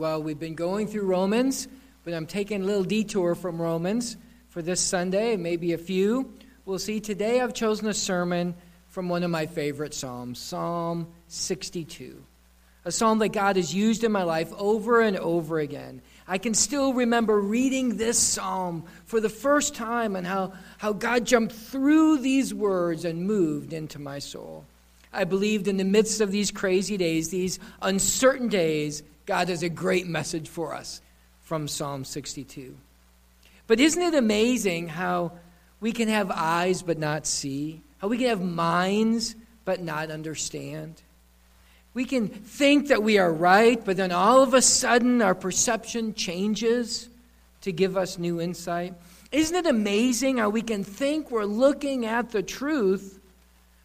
Well, we've been going through Romans, but I'm taking a little detour from Romans for this Sunday, maybe a few. We'll see. Today I've chosen a sermon from one of my favorite Psalms, Psalm 62. A psalm that God has used in my life over and over again. I can still remember reading this psalm for the first time and how, how God jumped through these words and moved into my soul. I believed in the midst of these crazy days, these uncertain days, God has a great message for us from Psalm 62. But isn't it amazing how we can have eyes but not see? How we can have minds but not understand? We can think that we are right, but then all of a sudden our perception changes to give us new insight. Isn't it amazing how we can think we're looking at the truth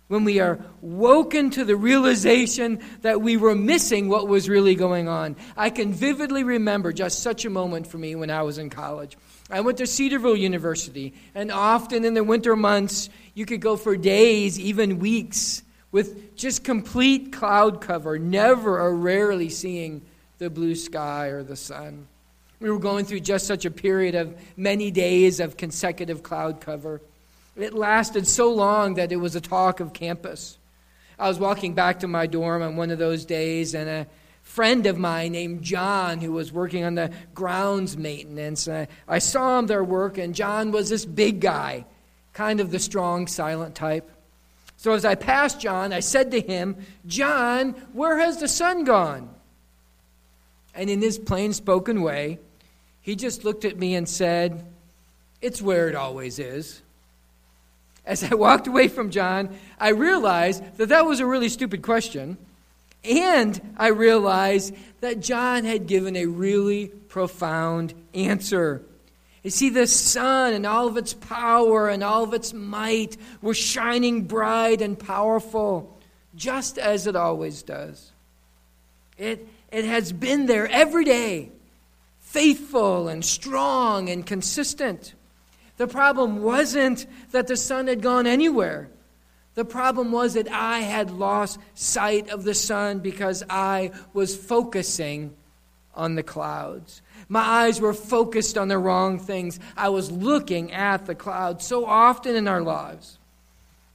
when we are woken to the realization that we were missing what was really going on? I can vividly remember just such a moment for me when I was in college. I went to Cedarville University, and often in the winter months, you could go for days, even weeks, with just complete cloud cover, never or rarely seeing the blue sky or the sun. We were going through just such a period of many days of consecutive cloud cover. It lasted so long that it was a talk of campus. I was walking back to my dorm on one of those days, and a friend of mine named John, who was working on the grounds maintenance, uh, I saw him there work, and John was this big guy, kind of the strong, silent type. So as I passed John, I said to him, John, where has the sun gone? And in his plain spoken way, he just looked at me and said, It's where it always is. As I walked away from John, I realized that that was a really stupid question. And I realized that John had given a really profound answer. You see, the sun and all of its power and all of its might were shining bright and powerful, just as it always does. It, it has been there every day, faithful and strong and consistent. The problem wasn't that the sun had gone anywhere. The problem was that I had lost sight of the sun because I was focusing on the clouds. My eyes were focused on the wrong things. I was looking at the clouds. So often in our lives,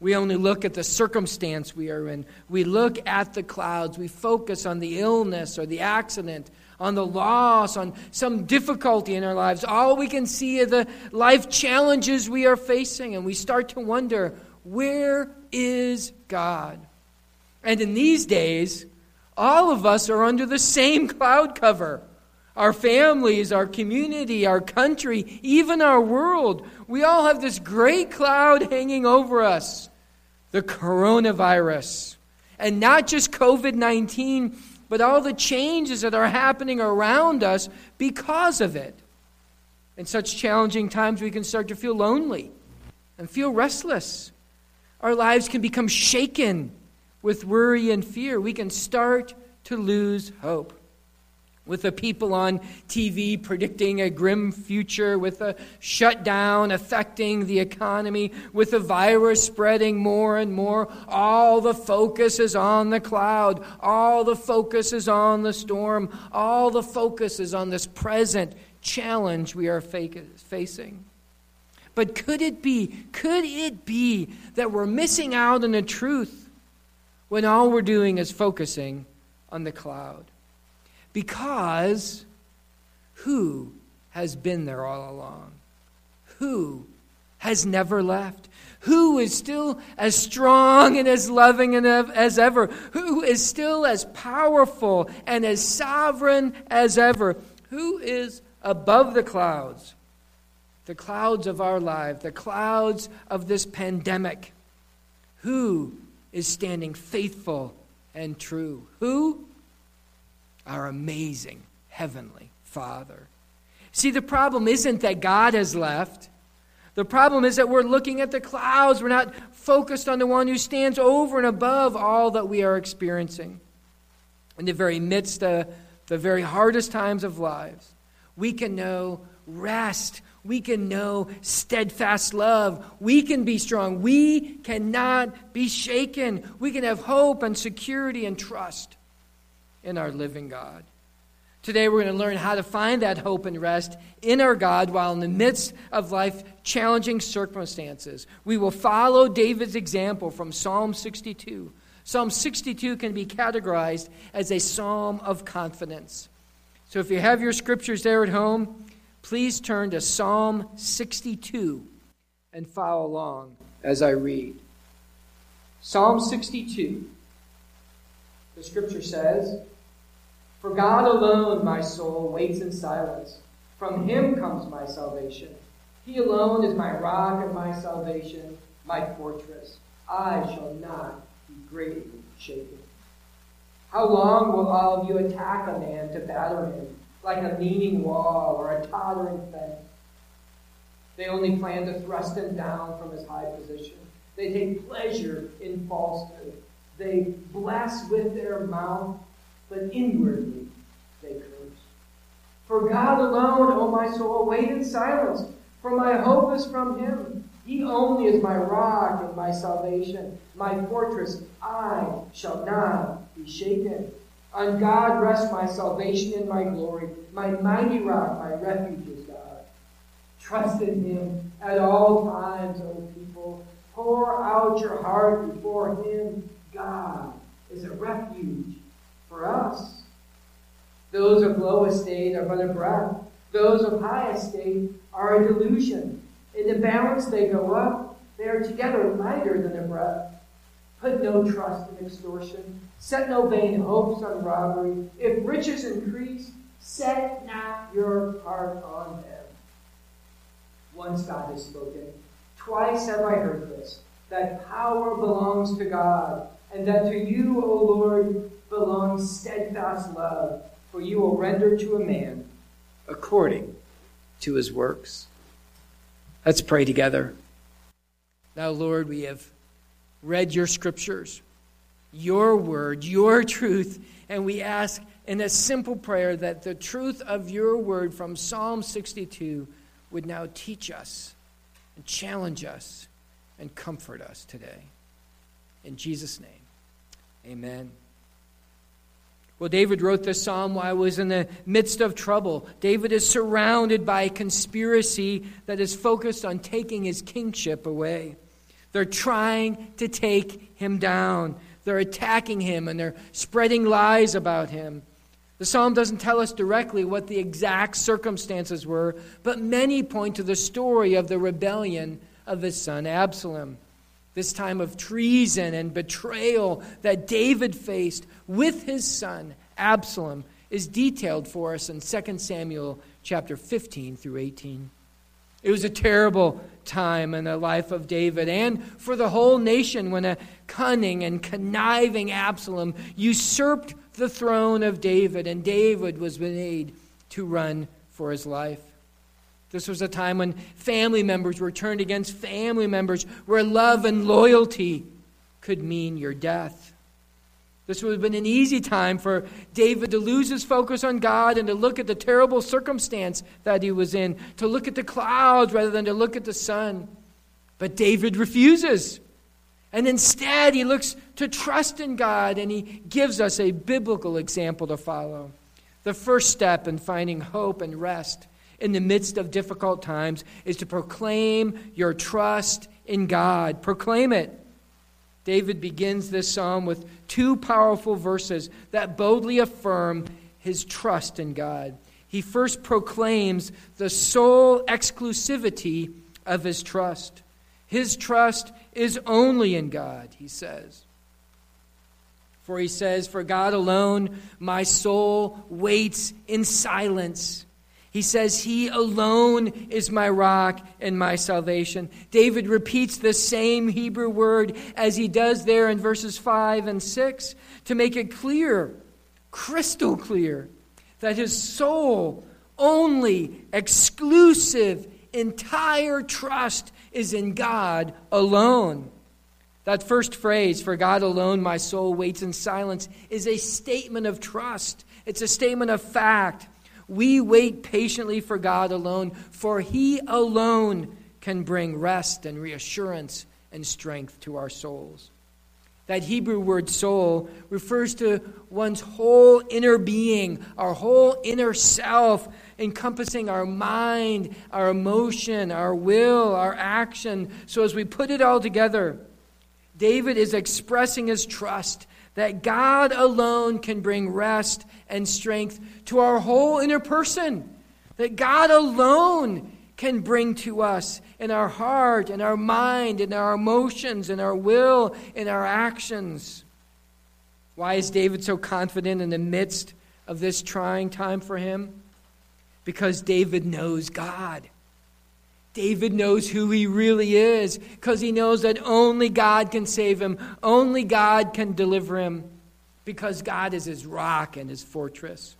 we only look at the circumstance we are in. We look at the clouds. We focus on the illness or the accident, on the loss, on some difficulty in our lives. All we can see are the life challenges we are facing, and we start to wonder where is God? And in these days, all of us are under the same cloud cover our families, our community, our country, even our world. We all have this great cloud hanging over us the coronavirus. And not just COVID 19, but all the changes that are happening around us because of it. In such challenging times, we can start to feel lonely and feel restless. Our lives can become shaken with worry and fear. We can start to lose hope with the people on TV predicting a grim future, with a shutdown affecting the economy, with the virus spreading more and more. All the focus is on the cloud, all the focus is on the storm, all the focus is on this present challenge we are facing. But could it be, could it be that we're missing out on the truth when all we're doing is focusing on the cloud? Because who has been there all along? Who has never left? Who is still as strong and as loving and as ever? Who is still as powerful and as sovereign as ever? Who is above the clouds? The clouds of our life, the clouds of this pandemic. Who is standing faithful and true? Who? Our amazing Heavenly Father. See, the problem isn't that God has left. The problem is that we're looking at the clouds. We're not focused on the one who stands over and above all that we are experiencing. In the very midst of the very hardest times of lives, we can know rest. We can know steadfast love. We can be strong. We cannot be shaken. We can have hope and security and trust in our living God. Today, we're going to learn how to find that hope and rest in our God while in the midst of life challenging circumstances. We will follow David's example from Psalm 62. Psalm 62 can be categorized as a psalm of confidence. So if you have your scriptures there at home, please turn to Psalm 62 and follow along as I read. Psalm 62. The scripture says, For God alone my soul waits in silence. From him comes my salvation. He alone is my rock and my salvation, my fortress. I shall not be greatly shaken. How long will all of you attack a man to batter him, like a leaning wall or a tottering fence? They only plan to thrust him down from his high position. They take pleasure in falsehood. They bless with their mouth, but inwardly they curse. For God alone, O my soul, wait in silence, for my hope is from him. He only is my rock and my salvation, my fortress. I shall not be shaken. On God rests my salvation and my glory. My mighty rock, my refuge is God. Trust in him at all times, O people. Pour out your heart before him. God is a refuge for us. Those of low estate are but a breath. Those of high estate are a delusion. In the balance they go up. They are together lighter than a breath. Put no trust in extortion. Set no vain hopes on robbery. If riches increase, set not your heart on them. Once God has spoken. Twice have I heard this that power belongs to God, and that to you, O Lord, belongs steadfast love, for you will render to a man according to his works. Let's pray together. Now, Lord, we have read your scriptures, your word, your truth, and we ask in a simple prayer that the truth of your word from Psalm 62 would now teach us and challenge us and comfort us today. In Jesus' name, amen. Well, David wrote this psalm while he was in the midst of trouble. David is surrounded by a conspiracy that is focused on taking his kingship away. They're trying to take him down. They're attacking him and they're spreading lies about him. The psalm doesn't tell us directly what the exact circumstances were, but many point to the story of the rebellion of his son Absalom. This time of treason and betrayal that David faced with his son Absalom is detailed for us in 2 Samuel chapter 15 through 18. It was a terrible time in the life of David and for the whole nation when a cunning and conniving Absalom usurped the throne of David, and David was made to run for his life. This was a time when family members were turned against family members, where love and loyalty could mean your death. This would have been an easy time for David to lose his focus on God and to look at the terrible circumstance that he was in, to look at the clouds rather than to look at the sun. But David refuses. And instead, he looks to trust in God and he gives us a biblical example to follow. The first step in finding hope and rest in the midst of difficult times is to proclaim your trust in God. Proclaim it. David begins this psalm with two powerful verses that boldly affirm his trust in God. He first proclaims the sole exclusivity of his trust. His trust is only in God, he says. For he says, For God alone my soul waits in silence. He says, He alone is my rock and my salvation. David repeats the same Hebrew word as he does there in verses 5 and 6 to make it clear, crystal clear, that his soul only, exclusive, entire trust is in God alone. That first phrase, for God alone my soul waits in silence, is a statement of trust. It's a statement of fact. We wait patiently for God alone, for He alone can bring rest and reassurance and strength to our souls. That Hebrew word soul refers to one's whole inner being, our whole inner self, encompassing our mind, our emotion, our will, our action. So as we put it all together, David is expressing his trust that God alone can bring rest and strength to our whole inner person, that God alone can bring to us in our heart, in our mind, in our emotions, in our will, in our actions. Why is David so confident in the midst of this trying time for him? Because David knows God. David knows who he really is because he knows that only God can save him, only God can deliver him, because God is his rock and his fortress.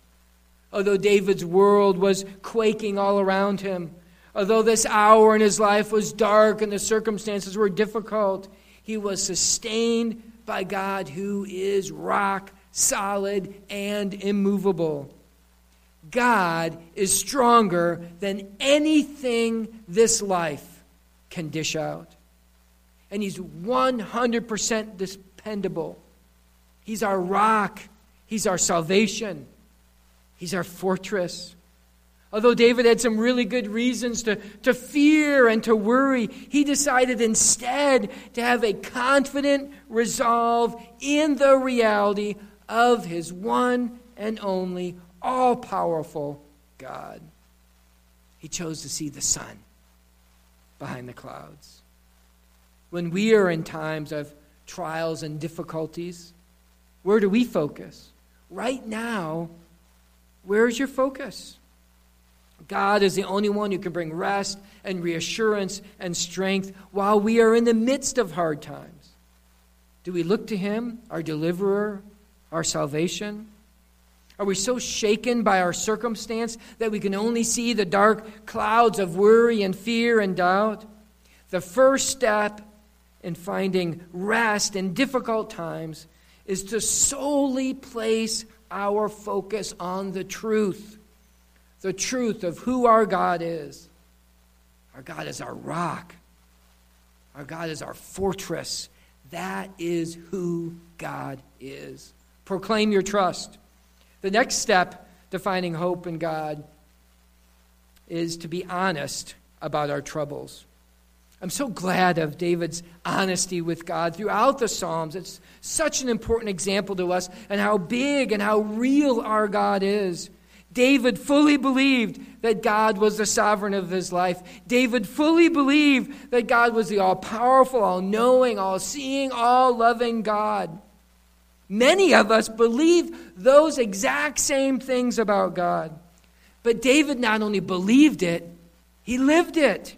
Although David's world was quaking all around him, Although this hour in his life was dark and the circumstances were difficult, he was sustained by God who is rock solid and immovable. God is stronger than anything this life can dish out. And He's 100% dependable. He's our rock, He's our salvation, He's our fortress. Although David had some really good reasons to, to fear and to worry, he decided instead to have a confident resolve in the reality of his one and only all powerful God. He chose to see the sun behind the clouds. When we are in times of trials and difficulties, where do we focus? Right now, where's your focus? God is the only one who can bring rest and reassurance and strength while we are in the midst of hard times. Do we look to Him, our deliverer, our salvation? Are we so shaken by our circumstance that we can only see the dark clouds of worry and fear and doubt? The first step in finding rest in difficult times is to solely place our focus on the truth the truth of who our God is. Our God is our rock, our God is our fortress. That is who God is. Proclaim your trust. The next step to finding hope in God is to be honest about our troubles. I'm so glad of David's honesty with God throughout the Psalms. It's such an important example to us and how big and how real our God is. David fully believed that God was the sovereign of his life. David fully believed that God was the all powerful, all knowing, all seeing, all loving God. Many of us believe those exact same things about God. But David not only believed it, he lived it.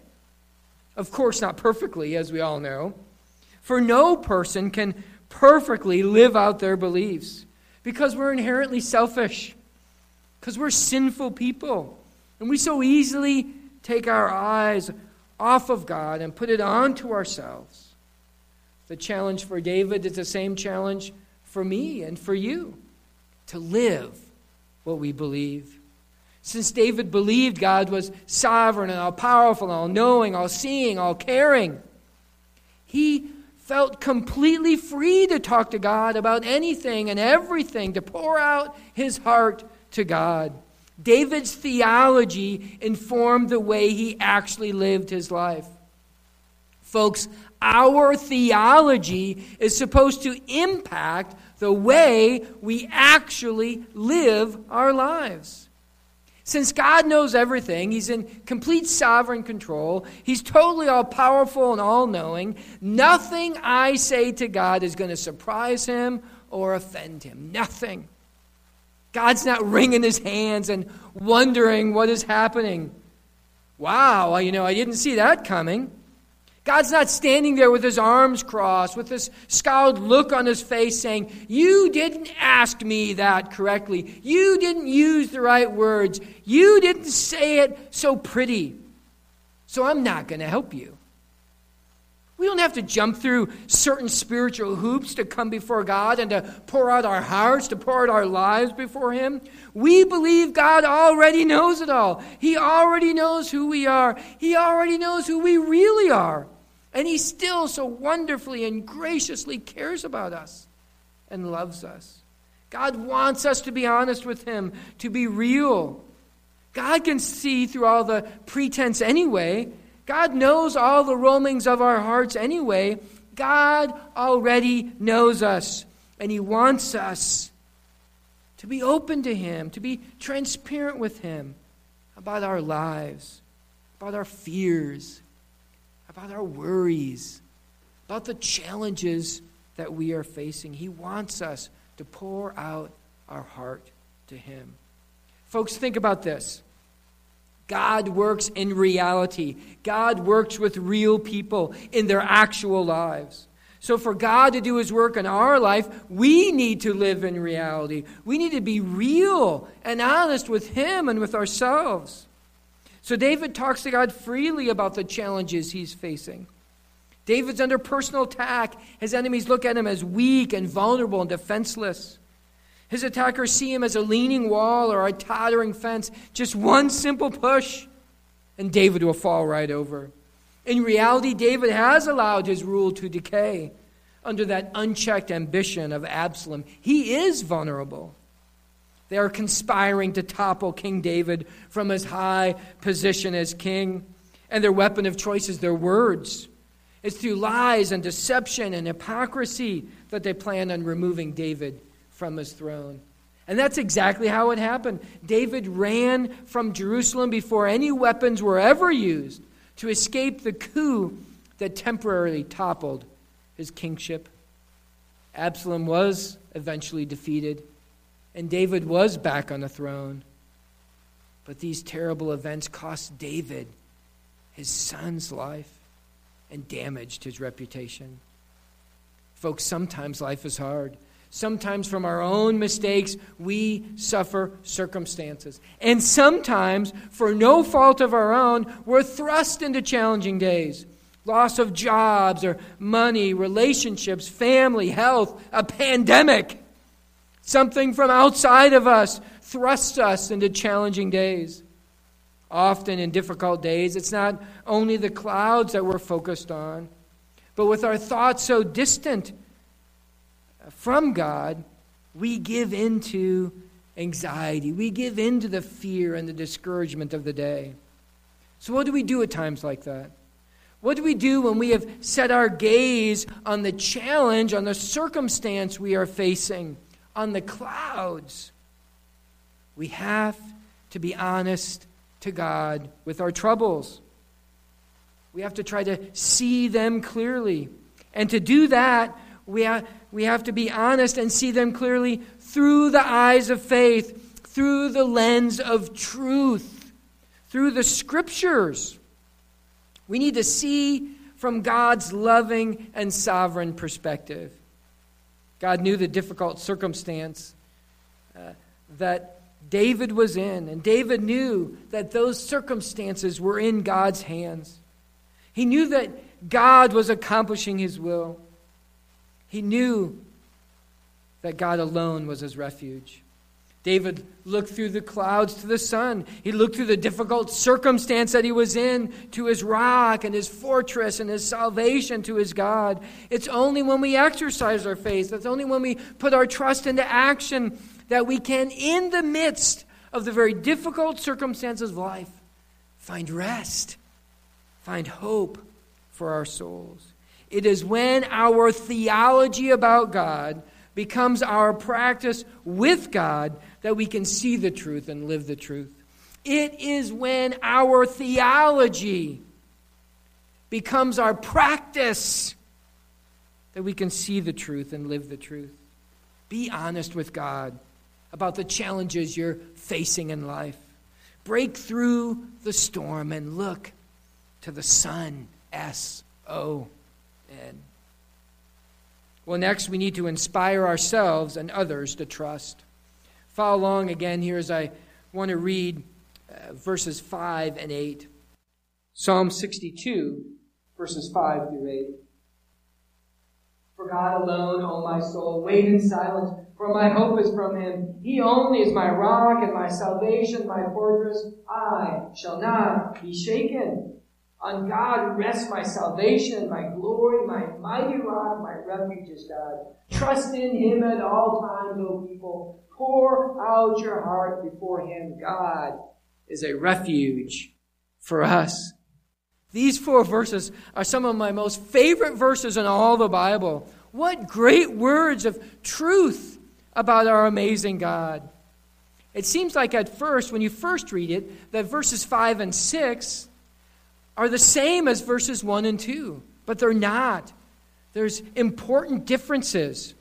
Of course, not perfectly, as we all know. For no person can perfectly live out their beliefs because we're inherently selfish because we're sinful people. And we so easily take our eyes off of God and put it onto ourselves. The challenge for David is the same challenge for me and for you to live what we believe. Since David believed God was sovereign and all powerful, all knowing, all seeing, all caring, he felt completely free to talk to God about anything and everything, to pour out his heart to God. David's theology informed the way he actually lived his life. Folks, our theology is supposed to impact the way we actually live our lives. Since God knows everything, He's in complete sovereign control, He's totally all powerful and all knowing, nothing I say to God is going to surprise Him or offend Him. Nothing. God's not wringing his hands and wondering what is happening. Wow, you know, I didn't see that coming. God's not standing there with his arms crossed, with this scowled look on his face, saying, You didn't ask me that correctly. You didn't use the right words. You didn't say it so pretty. So I'm not going to help you. We don't have to jump through certain spiritual hoops to come before God and to pour out our hearts, to pour out our lives before Him. We believe God already knows it all. He already knows who we are, He already knows who we really are. And He still so wonderfully and graciously cares about us and loves us. God wants us to be honest with Him, to be real. God can see through all the pretense anyway. God knows all the roamings of our hearts anyway. God already knows us, and He wants us to be open to Him, to be transparent with Him about our lives, about our fears, about our worries, about the challenges that we are facing. He wants us to pour out our heart to Him. Folks, think about this. God works in reality. God works with real people in their actual lives. So, for God to do His work in our life, we need to live in reality. We need to be real and honest with Him and with ourselves. So, David talks to God freely about the challenges he's facing. David's under personal attack. His enemies look at him as weak and vulnerable and defenseless. His attackers see him as a leaning wall or a tottering fence. Just one simple push, and David will fall right over. In reality, David has allowed his rule to decay under that unchecked ambition of Absalom. He is vulnerable. They are conspiring to topple King David from his high position as king, and their weapon of choice is their words. It's through lies and deception and hypocrisy that they plan on removing David from his throne. And that's exactly how it happened. David ran from Jerusalem before any weapons were ever used to escape the coup that temporarily toppled his kingship. Absalom was eventually defeated, and David was back on the throne. But these terrible events cost David his son's life and damaged his reputation. Folks, sometimes life is hard. Sometimes from our own mistakes, we suffer circumstances. And sometimes, for no fault of our own, we're thrust into challenging days. Loss of jobs or money, relationships, family, health, a pandemic. Something from outside of us thrusts us into challenging days. Often in difficult days, it's not only the clouds that we're focused on, but with our thoughts so distant from God, we give into anxiety. We give into the fear and the discouragement of the day. So, what do we do at times like that? What do we do when we have set our gaze on the challenge, on the circumstance we are facing, on the clouds? We have to be honest to God with our troubles. We have to try to see them clearly. And to do that, we have, we have to be honest and see them clearly through the eyes of faith, through the lens of truth, through the scriptures. We need to see from God's loving and sovereign perspective. God knew the difficult circumstance uh, that David was in, and David knew that those circumstances were in God's hands. He knew that God was accomplishing his will. He knew that God alone was his refuge. David looked through the clouds to the sun. He looked through the difficult circumstance that he was in to his rock and his fortress and his salvation to his God. It's only when we exercise our faith, it's only when we put our trust into action that we can, in the midst of the very difficult circumstances of life, find rest, find hope for our souls. It is when our theology about God becomes our practice with God that we can see the truth and live the truth. It is when our theology becomes our practice that we can see the truth and live the truth. Be honest with God about the challenges you're facing in life. Break through the storm and look to the sun. S O N. Well, next, we need to inspire ourselves and others to trust. Follow along again here as I want to read uh, verses 5 and 8. Psalm 62, verses 5 through 8. For God alone, O my soul, wait in silence, for my hope is from him. He only is my rock and my salvation, my fortress. I shall not be shaken. On God rests my salvation, my glory, my mighty rock, my refuge is God. Trust in Him at all times, O people. Pour out your heart before Him. God is a refuge for us. These four verses are some of my most favorite verses in all the Bible. What great words of truth about our amazing God. It seems like at first, when you first read it, that verses 5 and 6 are the same as verses 1 and 2, but they're not. There's important differences.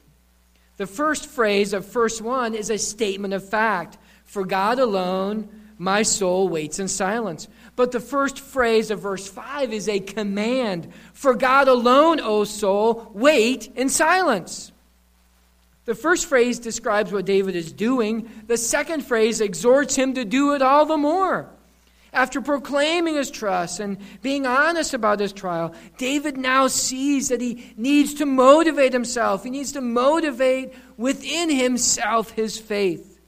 The first phrase of verse 1 is a statement of fact. For God alone, my soul waits in silence. But the first phrase of verse 5 is a command. For God alone, O soul, wait in silence. The first phrase describes what David is doing. The second phrase exhorts him to do it all the more. After proclaiming his trust and being honest about his trial, David now sees that he needs to motivate himself. He needs to motivate within himself his faith.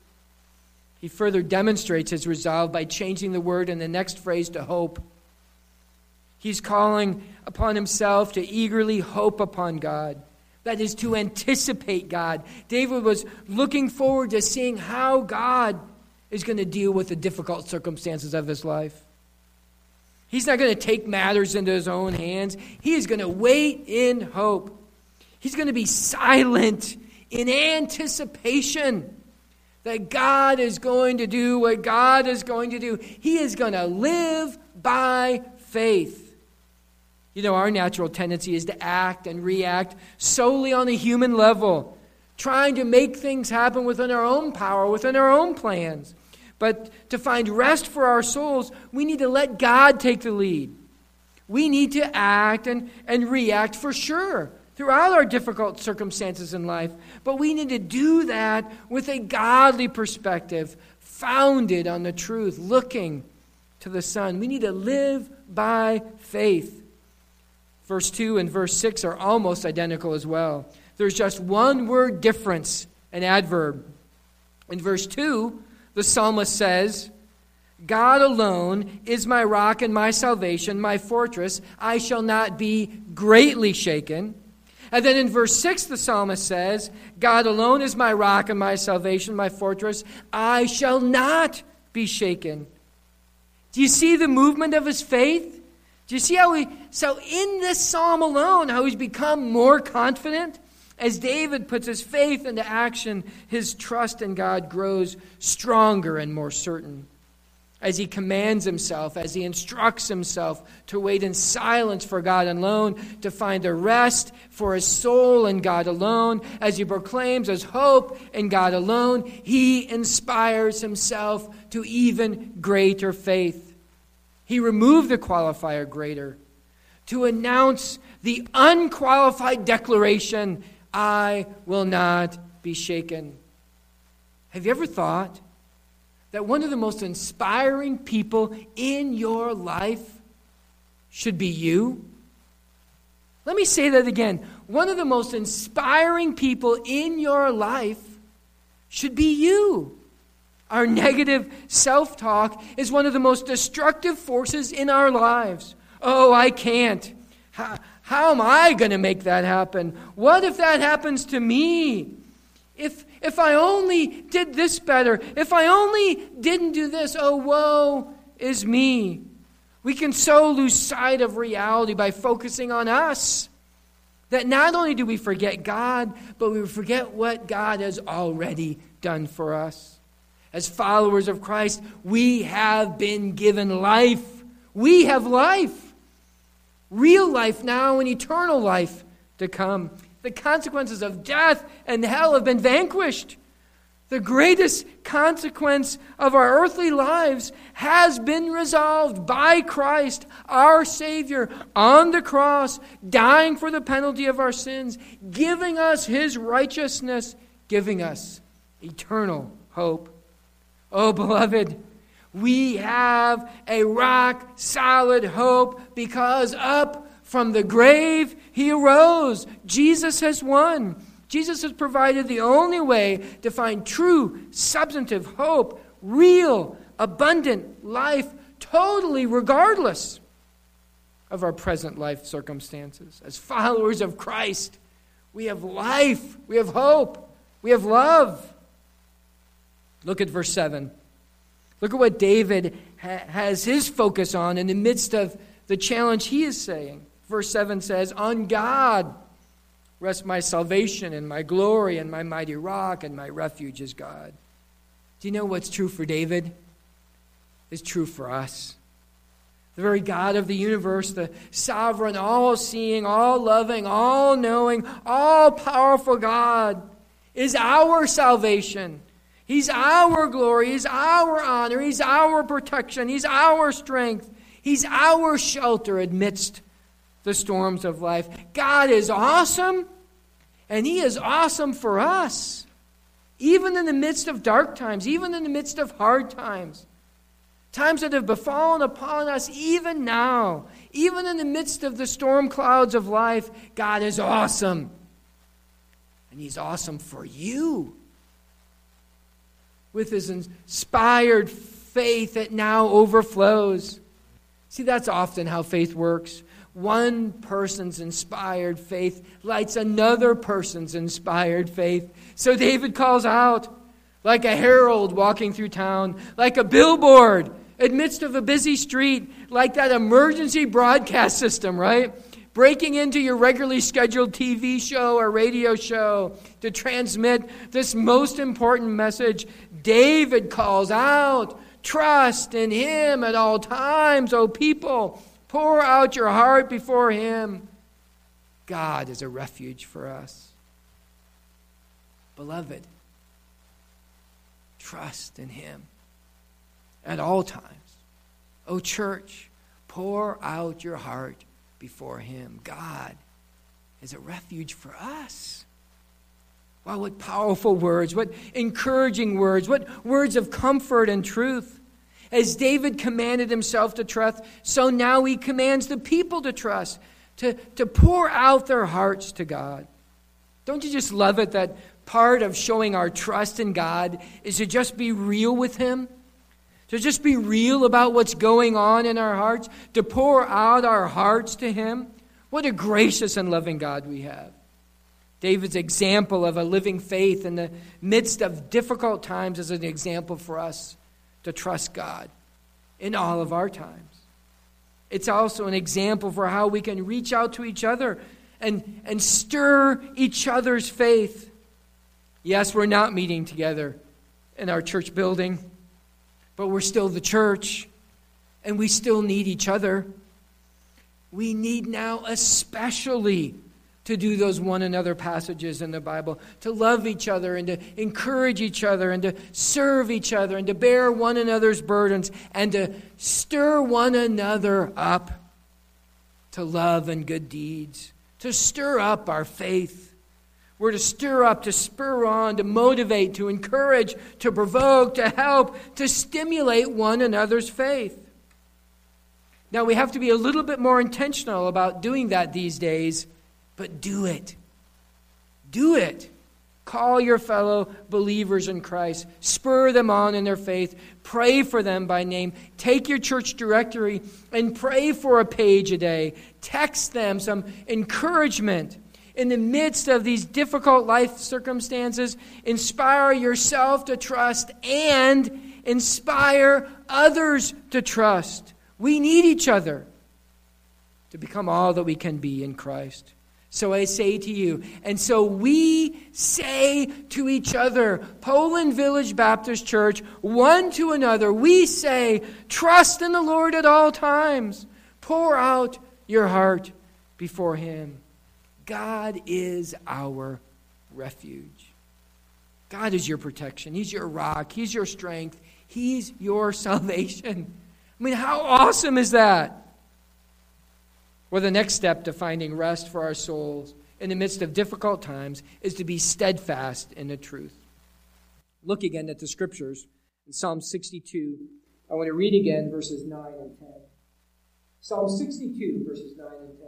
He further demonstrates his resolve by changing the word in the next phrase to hope. He's calling upon himself to eagerly hope upon God. That is to anticipate God. David was looking forward to seeing how God is going to deal with the difficult circumstances of his life. He's not going to take matters into his own hands. He is going to wait in hope. He's going to be silent in anticipation that God is going to do what God is going to do. He is going to live by faith. You know, our natural tendency is to act and react solely on a human level, trying to make things happen within our own power, within our own plans. But to find rest for our souls, we need to let God take the lead. We need to act and, and react for sure throughout our difficult circumstances in life. But we need to do that with a godly perspective, founded on the truth, looking to the Son. We need to live by faith. Verse 2 and verse 6 are almost identical as well. There's just one word difference, an adverb. In verse 2, the psalmist says, God alone is my rock and my salvation, my fortress. I shall not be greatly shaken. And then in verse 6, the psalmist says, God alone is my rock and my salvation, my fortress. I shall not be shaken. Do you see the movement of his faith? Do you see how he, so in this psalm alone, how he's become more confident? As David puts his faith into action, his trust in God grows stronger and more certain. As he commands himself, as he instructs himself to wait in silence for God alone, to find a rest for his soul in God alone, as he proclaims his hope in God alone, he inspires himself to even greater faith. He removed the qualifier greater to announce the unqualified declaration I will not be shaken. Have you ever thought that one of the most inspiring people in your life should be you? Let me say that again. One of the most inspiring people in your life should be you. Our negative self talk is one of the most destructive forces in our lives. Oh, I can't. How, am I going to make that happen? What if that happens to me? If, if I only did this better, if I only didn't do this, oh, woe is me. We can so lose sight of reality by focusing on us that not only do we forget God, but we forget what God has already done for us. As followers of Christ, we have been given life. We have life real life now and eternal life to come. The consequences of death and hell have been vanquished. The greatest consequence of our earthly lives has been resolved by Christ, our Savior, on the cross, dying for the penalty of our sins, giving us His righteousness, giving us eternal hope. Oh, beloved, we have a rock solid hope because up from the grave he arose. Jesus has won. Jesus has provided the only way to find true, substantive hope, real, abundant life, totally regardless of our present life circumstances. As followers of Christ, we have life, we have hope, we have love. Look at verse 7. Look at what David ha- has his focus on in the midst of the challenge he is saying. Verse 7 says, On God rests my salvation and my glory and my mighty rock and my refuge is God. Do you know what's true for David? Is true for us. The very God of the universe, the sovereign, all seeing, all loving, all knowing, all powerful God, is our salvation. He's our glory. He's our honor. He's our protection. He's our strength. He's our shelter amidst the storms of life. God is awesome, and He is awesome for us, even in the midst of dark times, even in the midst of hard times. Times that have befallen upon us even now, even in the midst of the storm clouds of life, God is awesome. And He's awesome for you. With His inspired faith that now overflows. See, that's often how faith works. One person's inspired faith lights another person's inspired faith. So David calls out, like a herald walking through town, like a billboard amidst of a busy street, like that emergency broadcast system, right? Breaking into your regularly scheduled TV show or radio show to transmit this most important message. David calls out, Trust in him at all times, O people. Pour out your heart before Him. God is a refuge for us. Beloved, trust in Him at all times. O church, pour out your heart before Him. God is a refuge for us. Wow, what powerful words, what encouraging words, what words of comfort and truth. As David commanded himself to trust, so now he commands the people to trust, to, to pour out their hearts to God. Don't you just love it that part of showing our trust in God is to just be real with Him? To just be real about what's going on in our hearts? To pour out our hearts to Him? What a gracious and loving God we have. David's example of a living faith in the midst of difficult times is an example for us to trust God in all of our times. It's also an example for how we can reach out to each other and, and stir each other's faith. Yes, we're not meeting together in our church building, but we're still the church, and we still need each other. We need now, especially, to do those one another passages in the Bible, to love each other and to encourage each other and to serve each other and to bear one another's burdens and to stir one another up to love and good deeds, to stir up our faith. We're to stir up, to spur on, to motivate, to encourage, to provoke, to help, to stimulate one another's faith. Now, we have to be a little bit more intentional about doing that these days but do it. Do it. Call your fellow believers in Christ. Spur them on in their faith. Pray for them by name. Take your church directory and pray for a page a day. Text them some encouragement in the midst of these difficult life circumstances. Inspire yourself to trust and inspire others to trust. We need each other to become all that we can be in Christ. So I say to you, and so we say to each other, Poland Village Baptist Church, one to another, we say, trust in the Lord at all times. Pour out your heart before Him. God is our refuge. God is your protection. He's your rock. He's your strength. He's your salvation. I mean, how awesome is that? Well, the next step to finding rest for our souls in the midst of difficult times is to be steadfast in the truth. Look again at the scriptures in Psalm 62. I want to read again verses 9 and 10. Psalm 62, verses 9 and 10.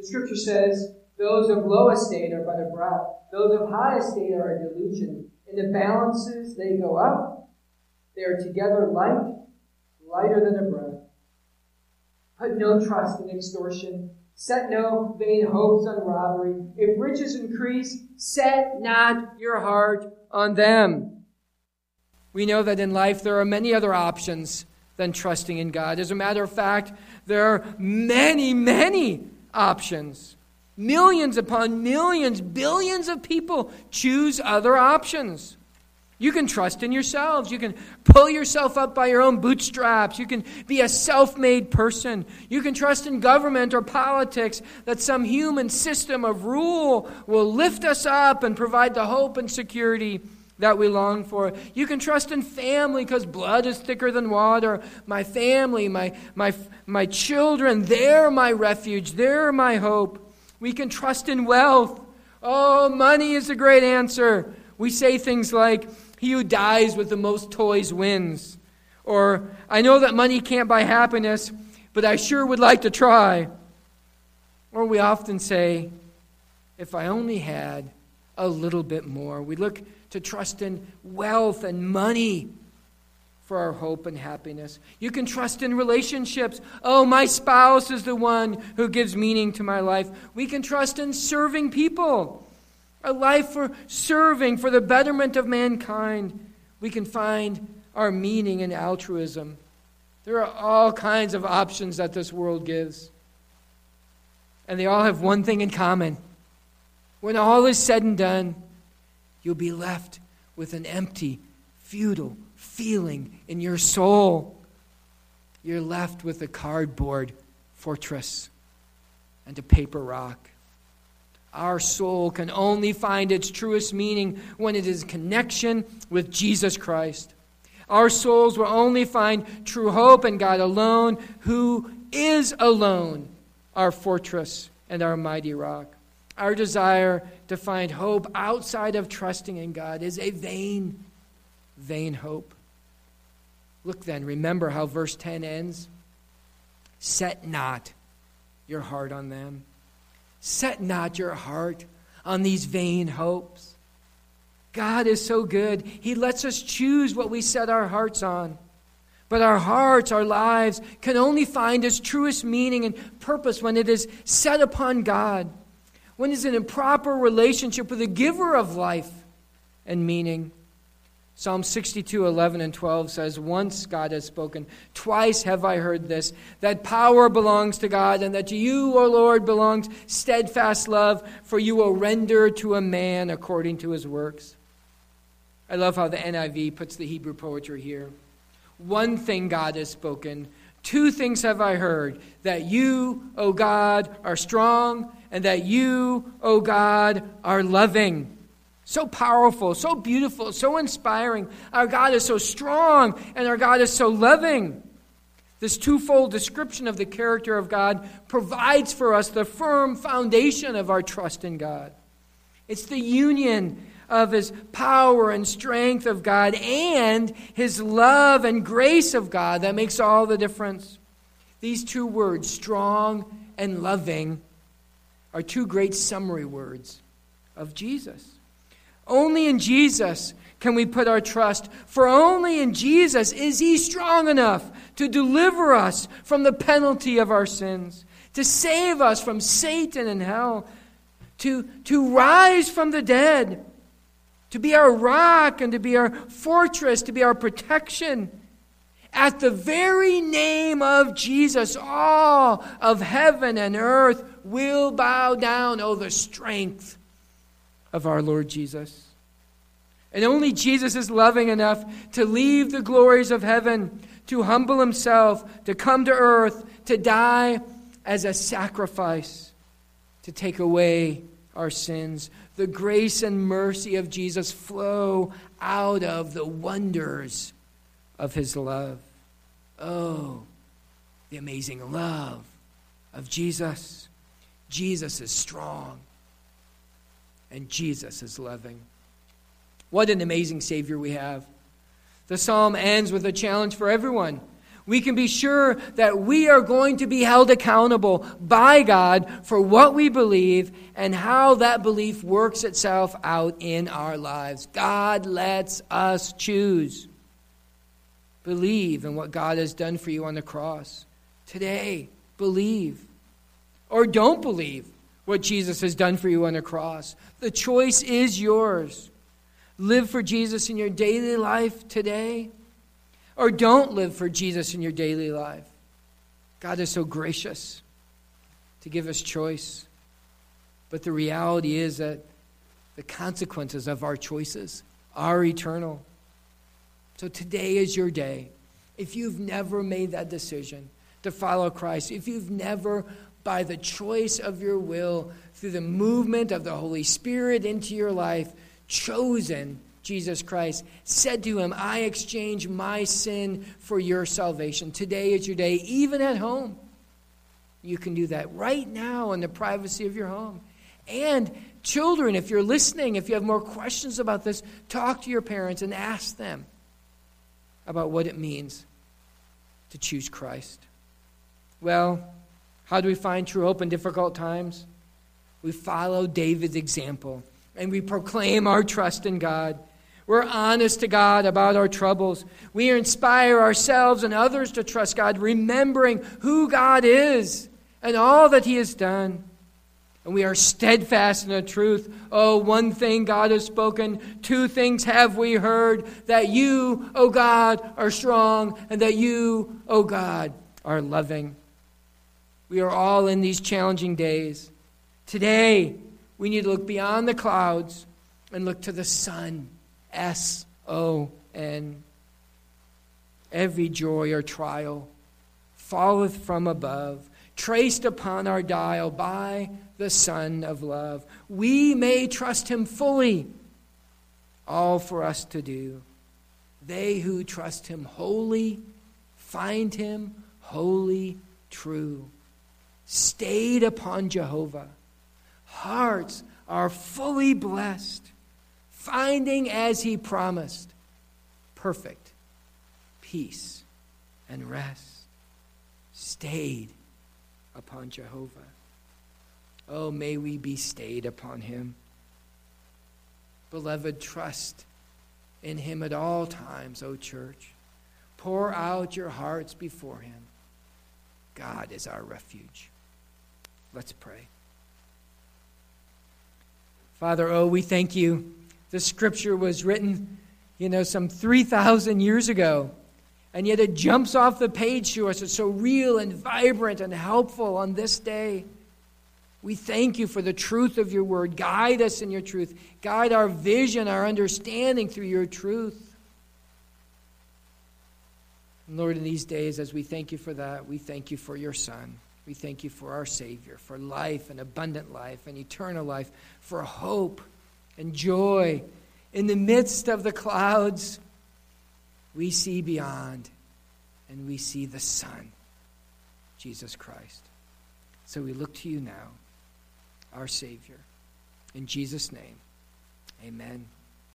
The scripture says, Those of low estate are but a breath, those of high estate are a delusion. In the balances they go up, they are together light, lighter than a breath. Put no trust in extortion. Set no vain hopes on robbery. If riches increase, set not your heart on them. We know that in life there are many other options than trusting in God. As a matter of fact, there are many, many options. Millions upon millions, billions of people choose other options. You can trust in yourselves. You can pull yourself up by your own bootstraps. You can be a self made person. You can trust in government or politics that some human system of rule will lift us up and provide the hope and security that we long for. You can trust in family because blood is thicker than water. My family, my, my, my children, they're my refuge, they're my hope. We can trust in wealth. Oh, money is a great answer. We say things like, he who dies with the most toys wins. Or, I know that money can't buy happiness, but I sure would like to try. Or we often say, if I only had a little bit more. We look to trust in wealth and money for our hope and happiness. You can trust in relationships. Oh, my spouse is the one who gives meaning to my life. We can trust in serving people a life for serving, for the betterment of mankind. We can find our meaning in altruism. There are all kinds of options that this world gives. And they all have one thing in common. When all is said and done, you'll be left with an empty, futile feeling in your soul. You're left with a cardboard fortress and a paper rock. Our soul can only find its truest meaning when it is in connection with Jesus Christ. Our souls will only find true hope in God alone, who is alone our fortress and our mighty rock. Our desire to find hope outside of trusting in God is a vain, vain hope. Look then, remember how verse 10 ends. Set not your heart on them. Set not your heart on these vain hopes. God is so good. He lets us choose what we set our hearts on. But our hearts, our lives, can only find its truest meaning and purpose when it is set upon God, when it's in a proper relationship with the giver of life and meaning. Psalm 62, 11 and 12 says, Once God has spoken, twice have I heard this, that power belongs to God, and that to you, O Lord, belongs steadfast love, for you will render to a man according to his works. I love how the NIV puts the Hebrew poetry here. One thing God has spoken, two things have I heard, that you, O God, are strong, and that you, O God, are loving so powerful, so beautiful, so inspiring. Our God is so strong, and our God is so loving. This twofold description of the character of God provides for us the firm foundation of our trust in God. It's the union of His power and strength of God and His love and grace of God that makes all the difference. These two words, strong and loving, are two great summary words of Jesus. Only in Jesus can we put our trust, for only in Jesus is He strong enough to deliver us from the penalty of our sins, to save us from Satan and hell, to, to rise from the dead, to be our rock and to be our fortress, to be our protection. At the very name of Jesus, all of heaven and earth will bow down. Oh, the strength of our Lord Jesus. And only Jesus is loving enough to leave the glories of heaven, to humble himself, to come to earth, to die as a sacrifice, to take away our sins. The grace and mercy of Jesus flow out of the wonders of his love. Oh, the amazing love of Jesus. Jesus is strong and Jesus is loving. What an amazing Savior we have. The psalm ends with a challenge for everyone. We can be sure that we are going to be held accountable by God for what we believe and how that belief works itself out in our lives. God lets us choose. Believe in what God has done for you on the cross. Today, believe or don't believe what Jesus has done for you on the cross. The choice is yours. Live for Jesus in your daily life today, or don't live for Jesus in your daily life. God is so gracious to give us choice. But the reality is that the consequences of our choices are eternal. So today is your day. If you've never made that decision to follow Christ, if you've never by the choice of your will, through the movement of the Holy Spirit into your life, chosen Jesus Christ, said to him, I exchange my sin for your salvation. Today is your day, even at home. You can do that right now in the privacy of your home. And children, if you're listening, if you have more questions about this, talk to your parents and ask them about what it means to choose Christ. Well, how do we find true hope in difficult times? We follow David's example and we proclaim our trust in God. We're honest to God about our troubles. We inspire ourselves and others to trust God, remembering who God is and all that He has done. And we are steadfast in the truth. Oh, one thing God has spoken, two things have we heard that you, O oh God, are strong, and that you, O oh God, are loving. We are all in these challenging days. Today, we need to look beyond the clouds and look to the sun. S O N. Every joy or trial falleth from above, traced upon our dial by the Sun of love. We may trust him fully, all for us to do. They who trust him wholly find him wholly true stayed upon Jehovah. Hearts are fully blessed, finding as he promised perfect peace and rest. Stayed upon Jehovah. Oh, may we be stayed upon him. Beloved, trust in him at all times, O church. Pour out your hearts before him. God is our refuge. Let's pray. Father, oh, we thank you. The scripture was written, you know, some 3,000 years ago, and yet it jumps off the page to us. It's so real and vibrant and helpful on this day. We thank you for the truth of your word. Guide us in your truth. Guide our vision, our understanding through your truth. Lord, in these days, as we thank you for that, we thank you for your Son. We thank you for our Savior, for life and abundant life and eternal life, for hope and joy. In the midst of the clouds, we see beyond and we see the Son, Jesus Christ. So we look to you now, our Savior. In Jesus' name, amen.